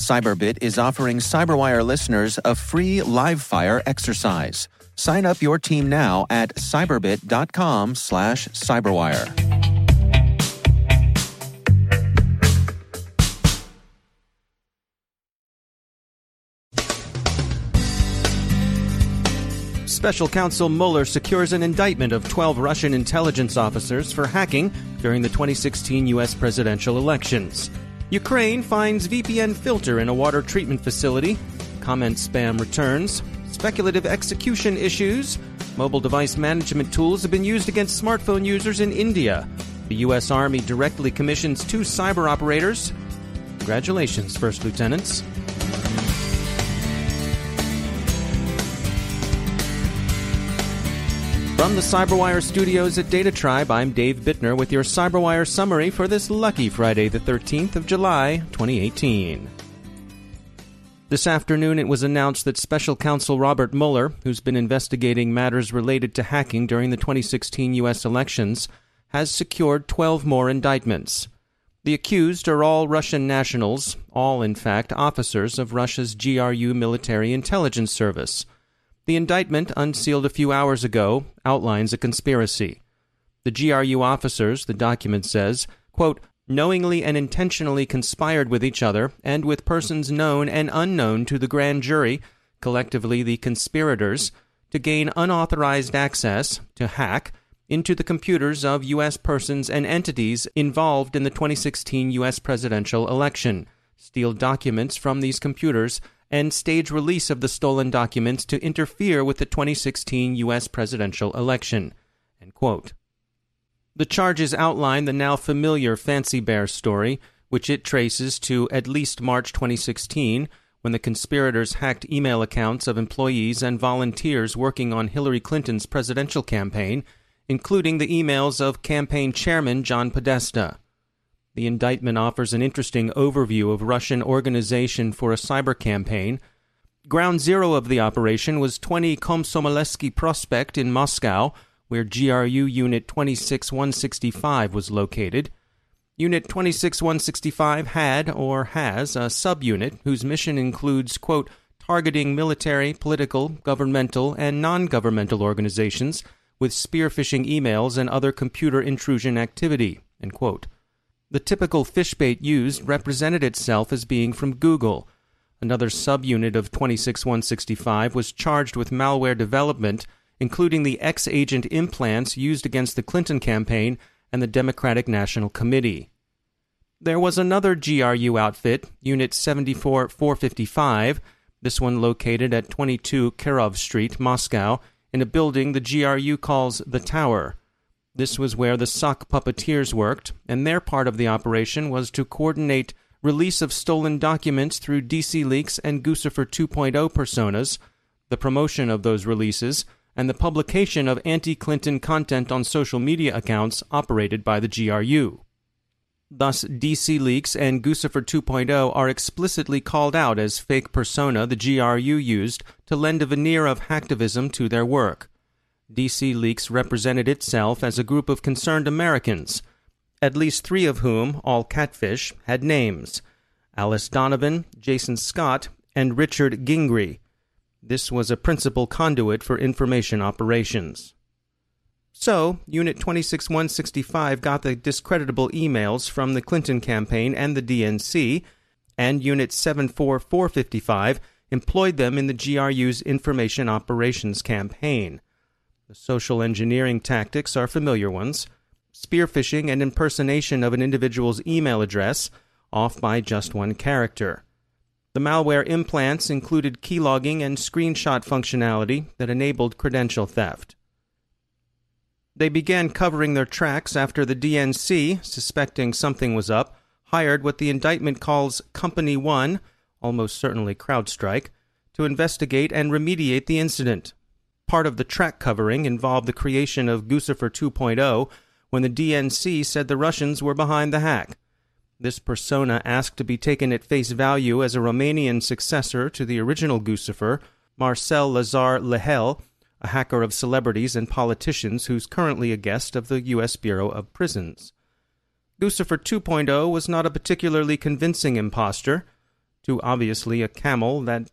Cyberbit is offering Cyberwire listeners a free live fire exercise. Sign up your team now at cyberbit.com slash cyberwire. Special Counsel Mueller secures an indictment of 12 Russian intelligence officers for hacking during the 2016 U.S. presidential elections. Ukraine finds VPN filter in a water treatment facility. Comment spam returns. Speculative execution issues. Mobile device management tools have been used against smartphone users in India. The U.S. Army directly commissions two cyber operators. Congratulations, First Lieutenants. From the Cyberwire studios at Data Tribe, I'm Dave Bittner with your Cyberwire summary for this lucky Friday, the 13th of July, 2018. This afternoon, it was announced that Special Counsel Robert Mueller, who's been investigating matters related to hacking during the 2016 U.S. elections, has secured 12 more indictments. The accused are all Russian nationals, all, in fact, officers of Russia's GRU military intelligence service. The indictment, unsealed a few hours ago, outlines a conspiracy. The GRU officers, the document says, quote, knowingly and intentionally conspired with each other and with persons known and unknown to the grand jury, collectively the conspirators, to gain unauthorized access, to hack, into the computers of U.S. persons and entities involved in the 2016 U.S. presidential election, steal documents from these computers, and stage release of the stolen documents to interfere with the 2016 U.S. presidential election. The charges outline the now familiar Fancy Bear story, which it traces to at least March 2016, when the conspirators hacked email accounts of employees and volunteers working on Hillary Clinton's presidential campaign, including the emails of campaign chairman John Podesta. The indictment offers an interesting overview of Russian organization for a cyber campaign. Ground zero of the operation was 20 Komsomoletsky Prospect in Moscow, where GRU Unit 26165 was located. Unit 26165 had or has a subunit whose mission includes, quote, targeting military, political, governmental, and non governmental organizations with spearphishing emails and other computer intrusion activity, end quote. The typical phish bait used represented itself as being from Google. Another subunit of 26165 was charged with malware development, including the X agent implants used against the Clinton campaign and the Democratic National Committee. There was another GRU outfit, Unit 74455, this one located at 22 Kirov Street, Moscow, in a building the GRU calls the Tower. This was where the sock puppeteers worked, and their part of the operation was to coordinate release of stolen documents through DC Leaks and Guccifer 2.0 personas, the promotion of those releases, and the publication of anti Clinton content on social media accounts operated by the GRU. Thus, DC Leaks and Guccifer 2.0 are explicitly called out as fake persona the GRU used to lend a veneer of hacktivism to their work. DC Leaks represented itself as a group of concerned Americans, at least three of whom, all catfish, had names Alice Donovan, Jason Scott, and Richard Gingrey. This was a principal conduit for information operations. So, Unit 26165 got the discreditable emails from the Clinton campaign and the DNC, and Unit 74455 employed them in the GRU's information operations campaign. The social engineering tactics are familiar ones spear phishing and impersonation of an individual's email address, off by just one character. The malware implants included keylogging and screenshot functionality that enabled credential theft. They began covering their tracks after the DNC, suspecting something was up, hired what the indictment calls Company One, almost certainly CrowdStrike, to investigate and remediate the incident. Part of the track covering involved the creation of Guccifer 2.0 when the DNC said the Russians were behind the hack. This persona asked to be taken at face value as a Romanian successor to the original Guccifer, Marcel Lazar Lehel, a hacker of celebrities and politicians who's currently a guest of the U.S. Bureau of Prisons. Guccifer 2.0 was not a particularly convincing impostor, too obviously a camel that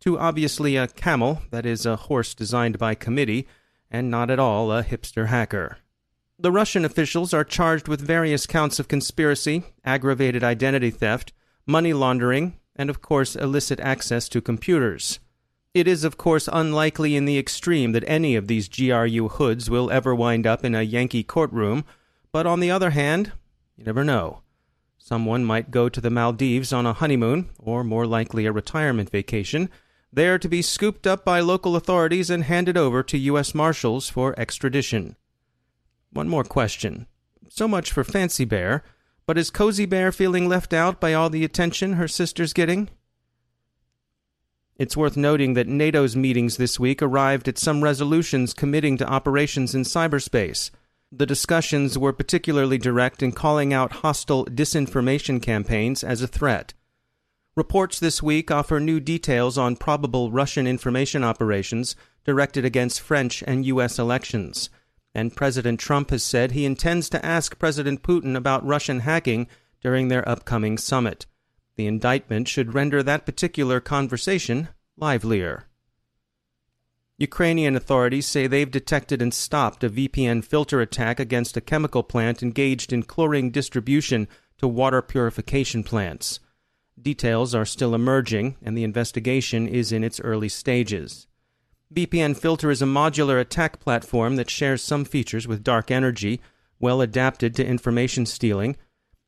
too obviously a camel that is a horse designed by committee and not at all a hipster hacker. The Russian officials are charged with various counts of conspiracy, aggravated identity theft, money laundering, and of course illicit access to computers. It is, of course, unlikely in the extreme that any of these GRU hoods will ever wind up in a Yankee courtroom but on the other hand, you never know. Someone might go to the Maldives on a honeymoon, or more likely a retirement vacation, there to be scooped up by local authorities and handed over to U.S. Marshals for extradition. One more question. So much for Fancy Bear, but is Cozy Bear feeling left out by all the attention her sister's getting? It's worth noting that NATO's meetings this week arrived at some resolutions committing to operations in cyberspace. The discussions were particularly direct in calling out hostile disinformation campaigns as a threat. Reports this week offer new details on probable Russian information operations directed against French and U.S. elections. And President Trump has said he intends to ask President Putin about Russian hacking during their upcoming summit. The indictment should render that particular conversation livelier. Ukrainian authorities say they've detected and stopped a VPN filter attack against a chemical plant engaged in chlorine distribution to water purification plants. Details are still emerging, and the investigation is in its early stages. VPN Filter is a modular attack platform that shares some features with Dark Energy, well adapted to information stealing.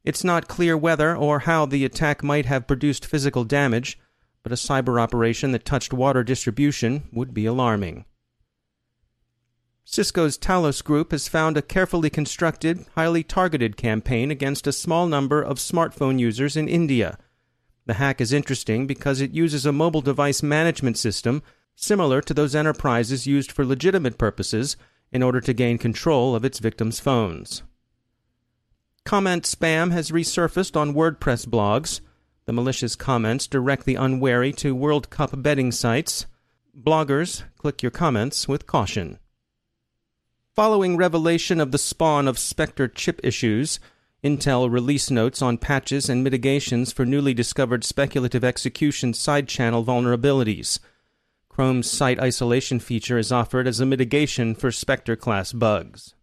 It's not clear whether or how the attack might have produced physical damage, but a cyber operation that touched water distribution would be alarming. Cisco's Talos Group has found a carefully constructed, highly targeted campaign against a small number of smartphone users in India. The hack is interesting because it uses a mobile device management system similar to those enterprises used for legitimate purposes in order to gain control of its victims' phones. Comment spam has resurfaced on WordPress blogs. The malicious comments direct the unwary to World Cup betting sites. Bloggers, click your comments with caution. Following revelation of the spawn of Spectre chip issues, Intel release notes on patches and mitigations for newly discovered speculative execution side channel vulnerabilities. Chrome's site isolation feature is offered as a mitigation for Spectre class bugs.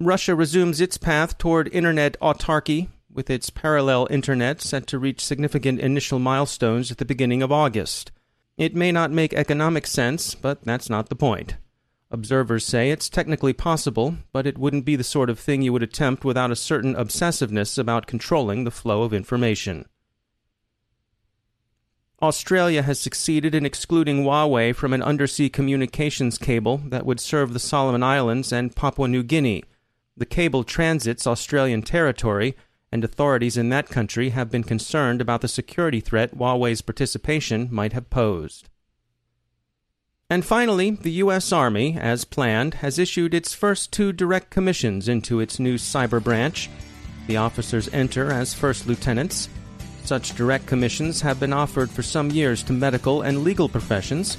Russia resumes its path toward internet autarky with its parallel internet set to reach significant initial milestones at the beginning of August. It may not make economic sense, but that's not the point. Observers say it's technically possible, but it wouldn't be the sort of thing you would attempt without a certain obsessiveness about controlling the flow of information. Australia has succeeded in excluding Huawei from an undersea communications cable that would serve the Solomon Islands and Papua New Guinea. The cable transits Australian territory and authorities in that country have been concerned about the security threat Huawei's participation might have posed. And finally, the U.S. Army, as planned, has issued its first two direct commissions into its new cyber branch. The officers enter as first lieutenants. Such direct commissions have been offered for some years to medical and legal professions.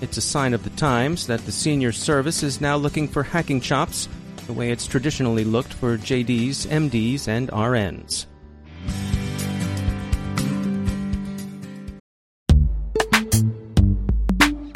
It's a sign of the times that the senior service is now looking for hacking chops the way it's traditionally looked for JDs, MDs, and RNs.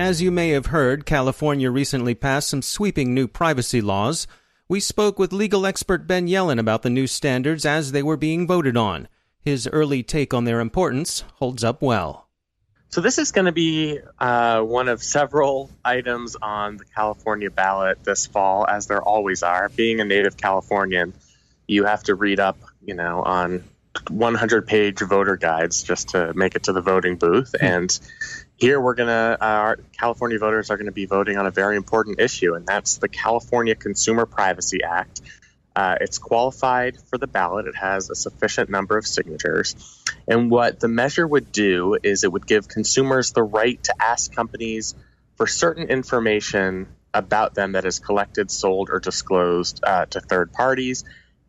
As you may have heard, California recently passed some sweeping new privacy laws. We spoke with legal expert Ben Yelin about the new standards as they were being voted on. His early take on their importance holds up well. So, this is going to be uh, one of several items on the California ballot this fall, as there always are. Being a native Californian, you have to read up, you know, on 100 page voter guides just to make it to the voting booth. Mm-hmm. And here we're going to, uh, our California voters are going to be voting on a very important issue, and that's the California Consumer Privacy Act. Uh, it's qualified for the ballot. It has a sufficient number of signatures. And what the measure would do is it would give consumers the right to ask companies for certain information about them that is collected, sold, or disclosed uh, to third parties.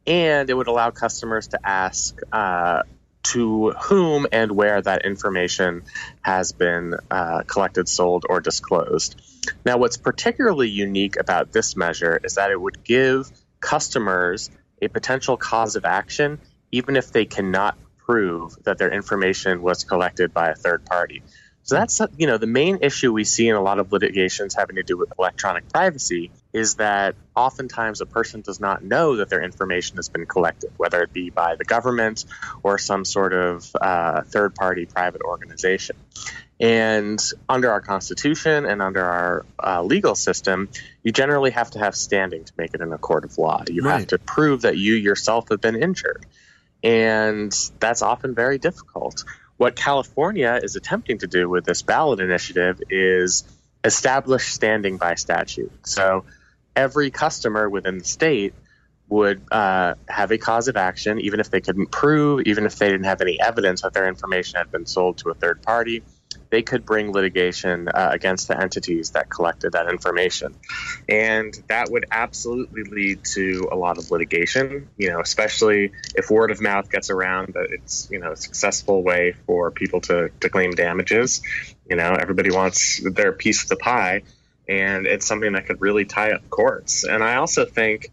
And it would allow customers to ask uh, to whom and where that information has been uh, collected, sold, or disclosed. Now, what's particularly unique about this measure is that it would give customers a potential cause of action, even if they cannot prove that their information was collected by a third party. So that's you know the main issue we see in a lot of litigations having to do with electronic privacy is that oftentimes a person does not know that their information has been collected, whether it be by the government or some sort of uh, third party private organization. And under our Constitution and under our uh, legal system, you generally have to have standing to make it in a court of law. You right. have to prove that you yourself have been injured. And that's often very difficult. What California is attempting to do with this ballot initiative is establish standing by statute. So every customer within the state would uh, have a cause of action, even if they couldn't prove, even if they didn't have any evidence that their information had been sold to a third party they could bring litigation uh, against the entities that collected that information. And that would absolutely lead to a lot of litigation, you know, especially if word of mouth gets around that it's, you know, a successful way for people to, to claim damages. You know, everybody wants their piece of the pie, and it's something that could really tie up courts. And I also think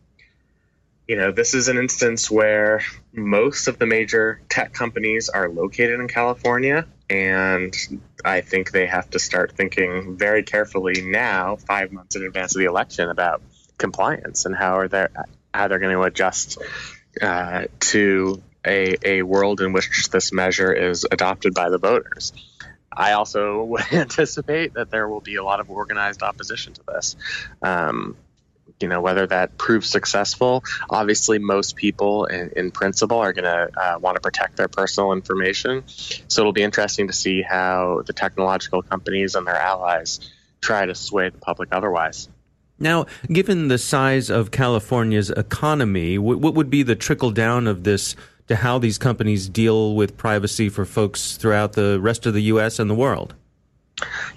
you know, this is an instance where most of the major tech companies are located in California. And I think they have to start thinking very carefully now, five months in advance of the election, about compliance and how are they how they're going to adjust uh, to a, a world in which this measure is adopted by the voters. I also would anticipate that there will be a lot of organized opposition to this. Um, you know whether that proves successful obviously most people in, in principle are going to uh, want to protect their personal information so it'll be interesting to see how the technological companies and their allies try to sway the public otherwise now, given the size of California's economy, what would be the trickle down of this to how these companies deal with privacy for folks throughout the rest of the U.S. and the world.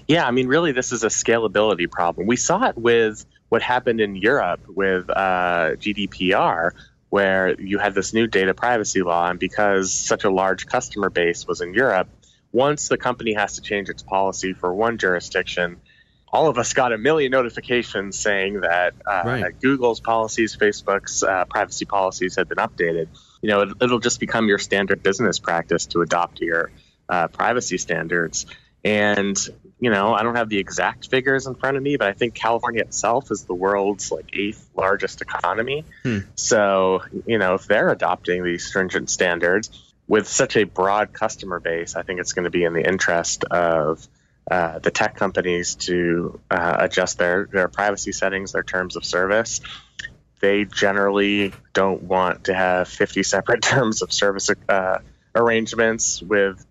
Yeah, I mean, really, this is a scalability problem. We saw it with what happened in Europe with uh, GDPR, where you had this new data privacy law, and because such a large customer base was in Europe, once the company has to change its policy for one jurisdiction, all of us got a million notifications saying that uh, right. Google's policies, Facebook's uh, privacy policies had been updated. You know, it, will just become your standard business practice to adopt your uh, privacy standards. And you know, I don't have the exact figures in front of me, but I think California itself is the world's like eighth largest economy. Hmm. So, you know, if they're adopting these stringent standards with such a broad customer base, I think it's going to be in the interest of uh, the tech companies to uh, adjust their, their privacy settings, their terms of service. They generally don't want to have 50 separate terms of service uh, arrangements with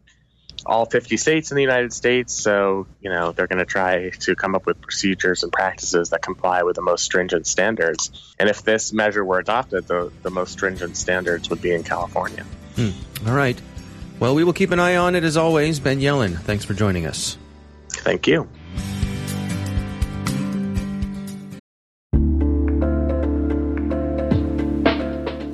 all 50 states in the United States. So, you know, they're going to try to come up with procedures and practices that comply with the most stringent standards. And if this measure were adopted, the, the most stringent standards would be in California. Hmm. All right. Well, we will keep an eye on it as always. Ben Yelin, thanks for joining us. Thank you.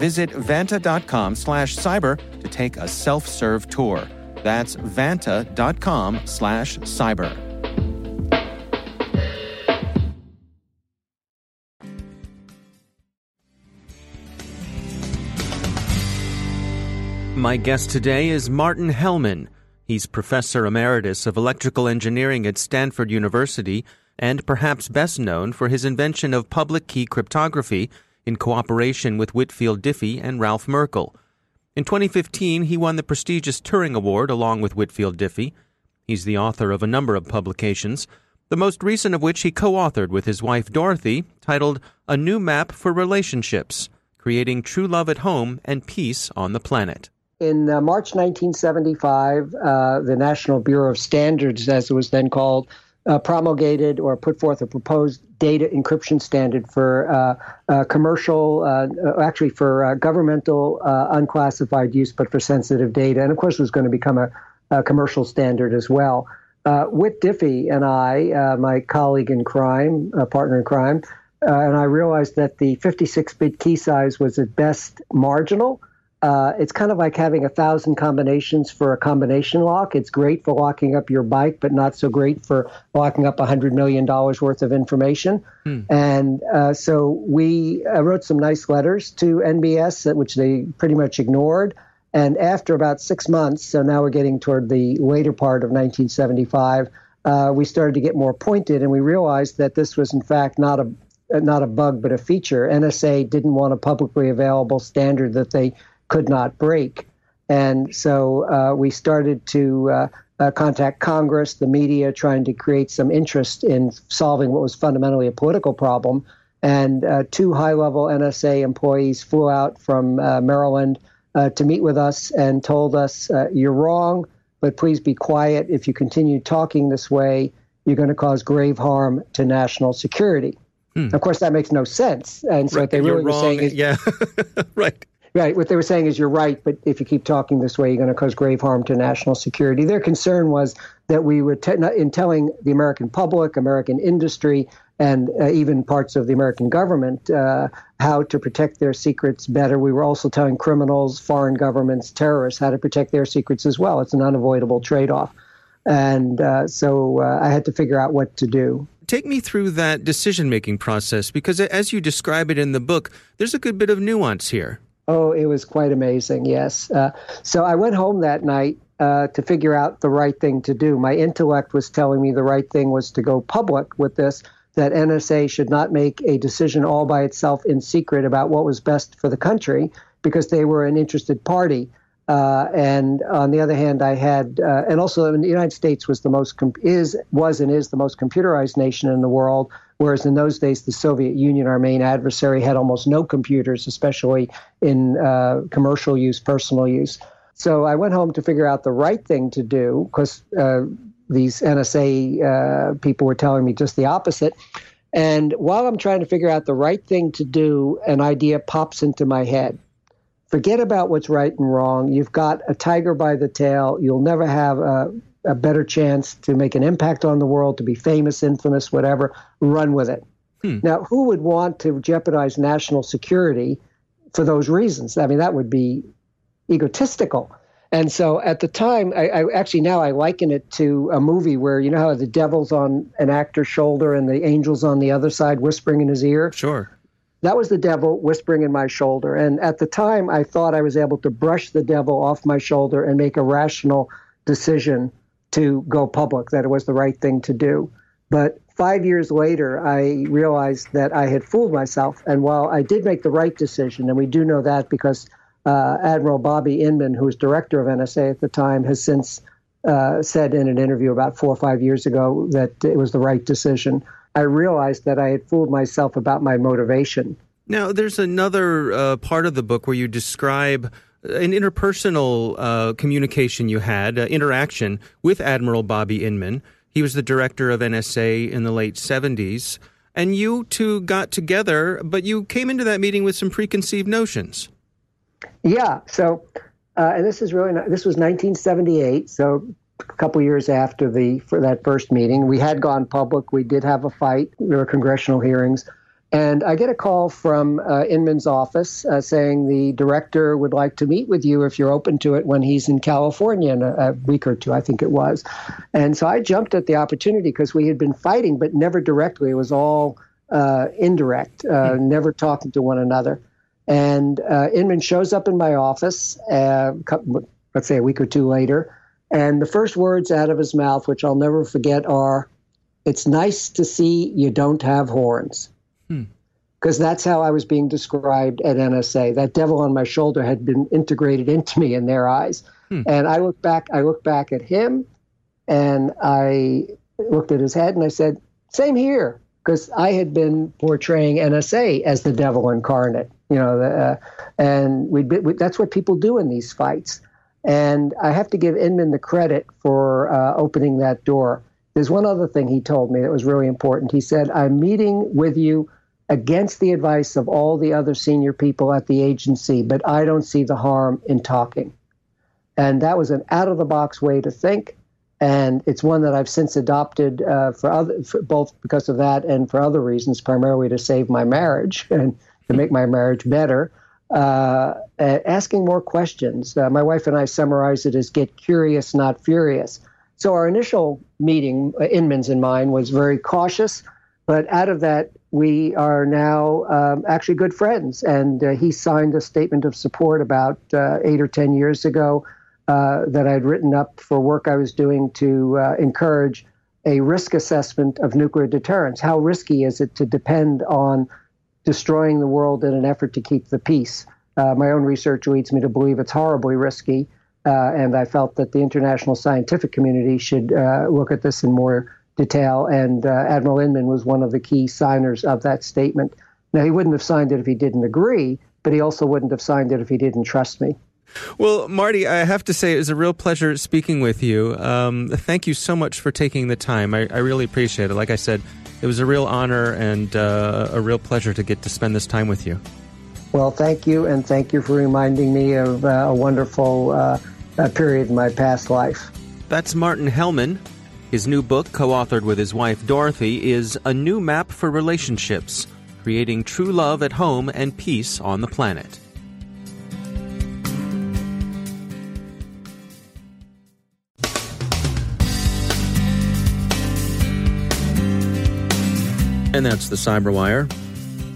Visit vanta.com slash cyber to take a self serve tour. That's vanta.com slash cyber. My guest today is Martin Hellman. He's professor emeritus of electrical engineering at Stanford University and perhaps best known for his invention of public key cryptography in cooperation with Whitfield Diffie and Ralph Merkle. In 2015, he won the prestigious Turing Award along with Whitfield Diffie. He's the author of a number of publications, the most recent of which he co authored with his wife Dorothy, titled A New Map for Relationships Creating True Love at Home and Peace on the Planet. In uh, March 1975, uh, the National Bureau of Standards, as it was then called, uh, promulgated or put forth a proposed data encryption standard for uh, uh, commercial, uh, uh actually for uh, governmental unclassified use, but for sensitive data. And of course, it was going to become a, a commercial standard as well. Whit Diffie and I, my colleague in crime, a partner in crime, and I realized that the 56 bit key size was at best marginal uh, it's kind of like having a thousand combinations for a combination lock. It's great for locking up your bike, but not so great for locking up a hundred million dollars worth of information. Hmm. And uh, so we uh, wrote some nice letters to NBS, which they pretty much ignored. And after about six months, so now we're getting toward the later part of 1975, uh, we started to get more pointed, and we realized that this was in fact not a not a bug but a feature. NSA didn't want a publicly available standard that they could not break. And so uh, we started to uh, uh, contact Congress, the media, trying to create some interest in solving what was fundamentally a political problem. And uh, two high level NSA employees flew out from uh, Maryland uh, to meet with us and told us, You're wrong, but please be quiet. If you continue talking this way, you're going to cause grave harm to national security. Hmm. Of course, that makes no sense. And so right, what they really were saying is, yeah, right. Right. What they were saying is you're right, but if you keep talking this way, you're going to cause grave harm to national security. Their concern was that we were, te- in telling the American public, American industry, and uh, even parts of the American government uh, how to protect their secrets better. We were also telling criminals, foreign governments, terrorists how to protect their secrets as well. It's an unavoidable trade off. And uh, so uh, I had to figure out what to do take me through that decision making process because as you describe it in the book, there's a good bit of nuance here. Oh, it was quite amazing, yes. Uh, so I went home that night uh, to figure out the right thing to do. My intellect was telling me the right thing was to go public with this, that NSA should not make a decision all by itself in secret about what was best for the country. because they were an interested party. Uh, and on the other hand, I had, uh, and also the United States was the most com- is was and is the most computerized nation in the world. Whereas in those days, the Soviet Union, our main adversary, had almost no computers, especially in uh, commercial use, personal use. So I went home to figure out the right thing to do because uh, these NSA uh, people were telling me just the opposite. And while I'm trying to figure out the right thing to do, an idea pops into my head forget about what's right and wrong. You've got a tiger by the tail. You'll never have a, a better chance to make an impact on the world, to be famous, infamous, whatever. Run with it. Hmm. Now, who would want to jeopardize national security for those reasons? I mean, that would be egotistical. And so at the time, I, I, actually now I liken it to a movie where you know how the devil's on an actor's shoulder and the angel's on the other side whispering in his ear. Sure. That was the devil whispering in my shoulder. And at the time, I thought I was able to brush the devil off my shoulder and make a rational decision to go public, that it was the right thing to do. But five years later, I realized that I had fooled myself. And while I did make the right decision, and we do know that because uh, Admiral Bobby Inman, who was director of NSA at the time, has since uh, said in an interview about four or five years ago that it was the right decision. I realized that I had fooled myself about my motivation. Now, there's another uh, part of the book where you describe an interpersonal uh, communication you had, uh, interaction with Admiral Bobby Inman. He was the director of NSA in the late 70s. And you two got together, but you came into that meeting with some preconceived notions. Yeah. So, uh, and this is really not, this was 1978. So a couple years after the for that first meeting. We had gone public. We did have a fight. There were congressional hearings. And I get a call from uh, Inman's office uh, saying the director would like to meet with you if you're open to it when he's in California in a, a week or two, I think it was. And so I jumped at the opportunity because we had been fighting, but never directly. It was all uh, indirect, mm-hmm. never talking to one another. And uh, Inman shows up in my office, uh, let's say a week or two later, and the first words out of his mouth, which I'll never forget, are, It's nice to see you don't have horns. Because hmm. that's how I was being described at NSA. That devil on my shoulder had been integrated into me in their eyes. Hmm. And I looked back, I looked back at him and I looked at his head and I said, Same here. Because I had been portraying NSA as the devil incarnate, you know, uh, and we, that's what people do in these fights. And I have to give Inman the credit for uh, opening that door. There's one other thing he told me that was really important. He said, I'm meeting with you against the advice of all the other senior people at the agency, but I don't see the harm in talking. And that was an out of the box way to think. And it's one that I've since adopted uh, for other, for both because of that and for other reasons, primarily to save my marriage and to make my marriage better uh, asking more questions. Uh, my wife and I summarize it as get curious, not furious. So our initial meeting, uh, Inman's in mine, was very cautious, but out of that, we are now um, actually good friends. And uh, he signed a statement of support about uh, eight or 10 years ago uh, that I'd written up for work I was doing to uh, encourage a risk assessment of nuclear deterrence. How risky is it to depend on destroying the world in an effort to keep the peace. Uh, my own research leads me to believe it's horribly risky, uh, and I felt that the international scientific community should look at this in more detail. And uh, Admiral Inman was one of the key signers of that statement. Now, he wouldn't have signed it if he didn't agree, but he also wouldn't have signed it if he didn't trust me. Well, Marty, I have to say it was a real pleasure speaking with you. Um, thank you so much for taking the time. I, I really appreciate it. Like I said, it was a real honor and uh, a real pleasure to get to spend this time with you. Well, thank you, and thank you for reminding me of uh, a wonderful uh, period in my past life. That's Martin Hellman. His new book, co authored with his wife Dorothy, is A New Map for Relationships Creating True Love at Home and Peace on the Planet. And that's the Cyberwire.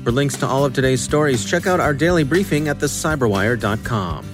For links to all of today's stories, check out our daily briefing at thecyberwire.com.